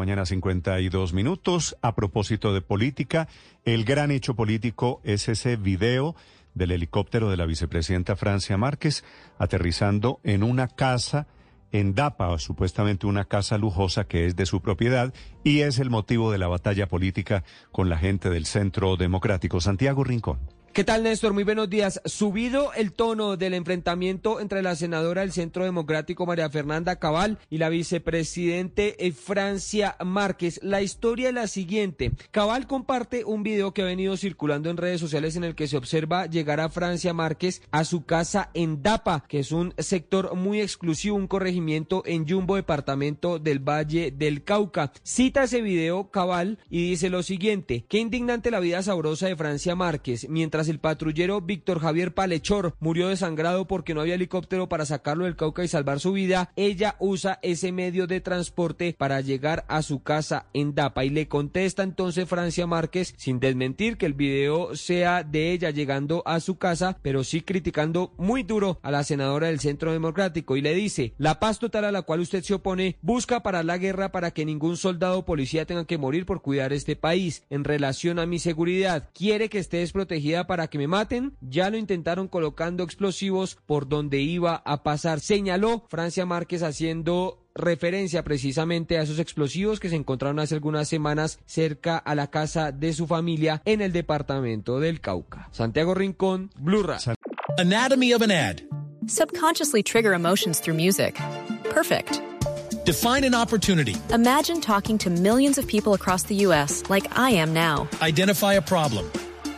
Mañana 52 minutos. A propósito de política, el gran hecho político es ese video del helicóptero de la vicepresidenta Francia Márquez aterrizando en una casa en Dapa, supuestamente una casa lujosa que es de su propiedad y es el motivo de la batalla política con la gente del Centro Democrático. Santiago Rincón. ¿Qué tal, Néstor? Muy buenos días. Subido el tono del enfrentamiento entre la senadora del Centro Democrático María Fernanda Cabal y la vicepresidente eh, Francia Márquez. La historia es la siguiente. Cabal comparte un video que ha venido circulando en redes sociales en el que se observa llegar a Francia Márquez a su casa en Dapa, que es un sector muy exclusivo, un corregimiento en Jumbo, departamento del Valle del Cauca. Cita ese video Cabal y dice lo siguiente. Qué indignante la vida sabrosa de Francia Márquez. Mientras el patrullero Víctor Javier Palechor murió desangrado porque no había helicóptero para sacarlo del Cauca y salvar su vida, ella usa ese medio de transporte para llegar a su casa en Dapa. Y le contesta entonces Francia Márquez sin desmentir que el video sea de ella llegando a su casa, pero sí criticando muy duro a la senadora del Centro Democrático. Y le dice, la paz total a la cual usted se opone busca parar la guerra para que ningún soldado o policía tenga que morir por cuidar este país. En relación a mi seguridad, quiere que esté desprotegida para que me maten. Ya lo intentaron colocando explosivos por donde iba a pasar. Señaló Francia Márquez haciendo referencia precisamente a esos explosivos que se encontraron hace algunas semanas cerca a la casa de su familia en el departamento del Cauca. Santiago Rincón, Blue Anatomy of an ad. Subconsciously trigger emotions through music. Perfect. Define an opportunity. Imagine talking to millions of people across the U.S. like I am now. Identify a problem.